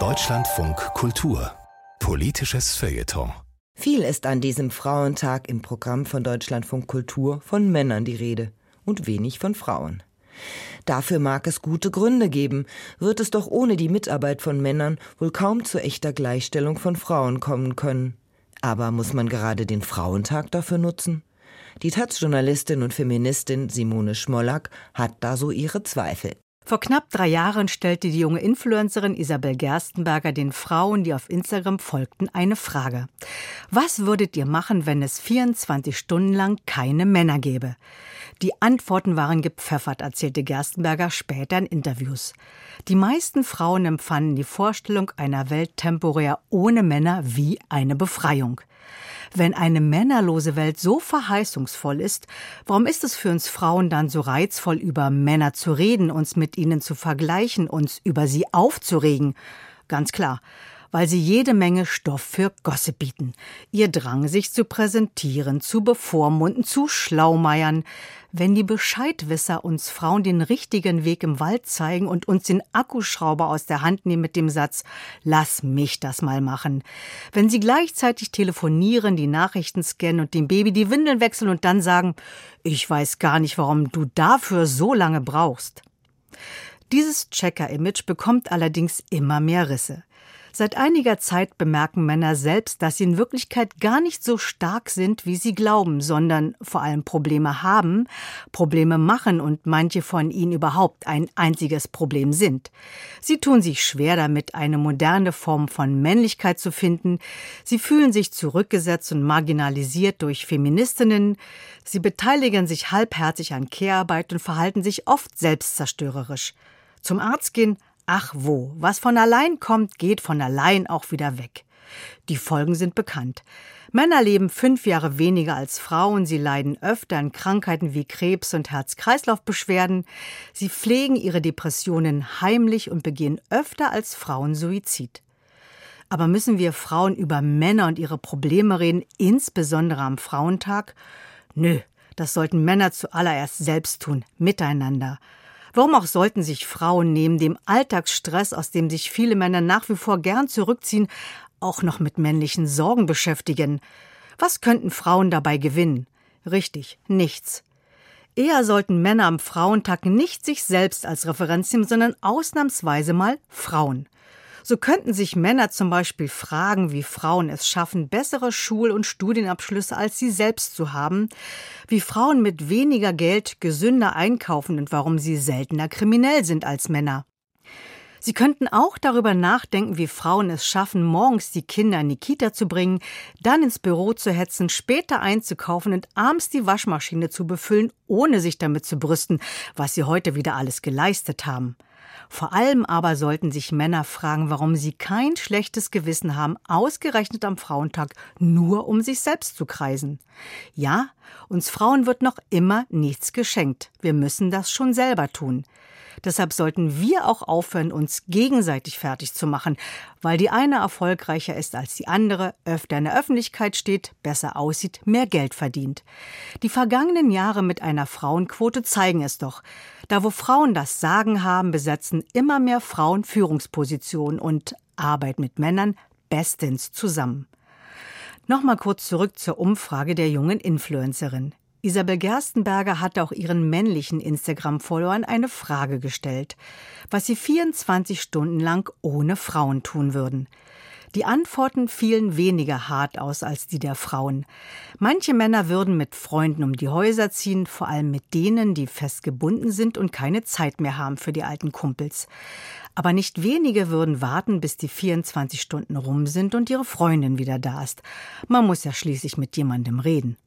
Deutschlandfunk Kultur Politisches Feuilleton viel ist an diesem Frauentag im Programm von Deutschlandfunk Kultur von Männern die Rede und wenig von Frauen. Dafür mag es gute Gründe geben, wird es doch ohne die Mitarbeit von Männern wohl kaum zu echter Gleichstellung von Frauen kommen können. Aber muss man gerade den Frauentag dafür nutzen? Die Taz-Journalistin und Feministin Simone Schmollack hat da so ihre Zweifel. Vor knapp drei Jahren stellte die junge Influencerin Isabel Gerstenberger den Frauen, die auf Instagram folgten, eine Frage. Was würdet ihr machen, wenn es 24 Stunden lang keine Männer gäbe? Die Antworten waren gepfeffert, erzählte Gerstenberger später in Interviews. Die meisten Frauen empfanden die Vorstellung einer Welt temporär ohne Männer wie eine Befreiung. Wenn eine männerlose Welt so verheißungsvoll ist, warum ist es für uns Frauen dann so reizvoll, über Männer zu reden, uns mit ihnen zu vergleichen, uns über sie aufzuregen? Ganz klar, weil sie jede Menge Stoff für Gossip bieten. Ihr Drang, sich zu präsentieren, zu bevormunden, zu schlaumeiern. Wenn die Bescheidwisser uns Frauen den richtigen Weg im Wald zeigen und uns den Akkuschrauber aus der Hand nehmen mit dem Satz, lass mich das mal machen. Wenn sie gleichzeitig telefonieren, die Nachrichten scannen und dem Baby die Windeln wechseln und dann sagen, ich weiß gar nicht, warum du dafür so lange brauchst. Dieses Checker-Image bekommt allerdings immer mehr Risse. Seit einiger Zeit bemerken Männer selbst, dass sie in Wirklichkeit gar nicht so stark sind, wie sie glauben, sondern vor allem Probleme haben, Probleme machen und manche von ihnen überhaupt ein einziges Problem sind. Sie tun sich schwer damit, eine moderne Form von Männlichkeit zu finden. Sie fühlen sich zurückgesetzt und marginalisiert durch Feministinnen. Sie beteiligen sich halbherzig an Kehrarbeit und verhalten sich oft selbstzerstörerisch. Zum Arzt gehen Ach wo, was von allein kommt, geht von allein auch wieder weg. Die Folgen sind bekannt. Männer leben fünf Jahre weniger als Frauen, sie leiden öfter an Krankheiten wie Krebs und Herz-Kreislauf-Beschwerden, sie pflegen ihre Depressionen heimlich und begehen öfter als Frauen Suizid. Aber müssen wir Frauen über Männer und ihre Probleme reden, insbesondere am Frauentag? Nö, das sollten Männer zuallererst selbst tun, miteinander. Warum auch sollten sich Frauen neben dem Alltagsstress, aus dem sich viele Männer nach wie vor gern zurückziehen, auch noch mit männlichen Sorgen beschäftigen? Was könnten Frauen dabei gewinnen? Richtig, nichts. Eher sollten Männer am Frauentag nicht sich selbst als Referenz nehmen, sondern ausnahmsweise mal Frauen. So könnten sich Männer zum Beispiel fragen, wie Frauen es schaffen, bessere Schul- und Studienabschlüsse als sie selbst zu haben, wie Frauen mit weniger Geld gesünder einkaufen und warum sie seltener kriminell sind als Männer. Sie könnten auch darüber nachdenken, wie Frauen es schaffen, morgens die Kinder in die Kita zu bringen, dann ins Büro zu hetzen, später einzukaufen und abends die Waschmaschine zu befüllen, ohne sich damit zu brüsten, was sie heute wieder alles geleistet haben. Vor allem aber sollten sich Männer fragen, warum sie kein schlechtes Gewissen haben, ausgerechnet am Frauentag nur um sich selbst zu kreisen. Ja, uns Frauen wird noch immer nichts geschenkt. Wir müssen das schon selber tun. Deshalb sollten wir auch aufhören, uns gegenseitig fertig zu machen, weil die eine erfolgreicher ist als die andere, öfter in der Öffentlichkeit steht, besser aussieht, mehr Geld verdient. Die vergangenen Jahre mit einer Frauenquote zeigen es doch. Da wo Frauen das Sagen haben, besetzen immer mehr Frauen Führungspositionen und Arbeit mit Männern bestens zusammen. Nochmal kurz zurück zur Umfrage der jungen Influencerin. Isabel Gerstenberger hatte auch ihren männlichen Instagram-Followern eine Frage gestellt, was sie 24 Stunden lang ohne Frauen tun würden. Die Antworten fielen weniger hart aus als die der Frauen. Manche Männer würden mit Freunden um die Häuser ziehen, vor allem mit denen, die fest gebunden sind und keine Zeit mehr haben für die alten Kumpels. Aber nicht wenige würden warten, bis die 24 Stunden rum sind und ihre Freundin wieder da ist. Man muss ja schließlich mit jemandem reden.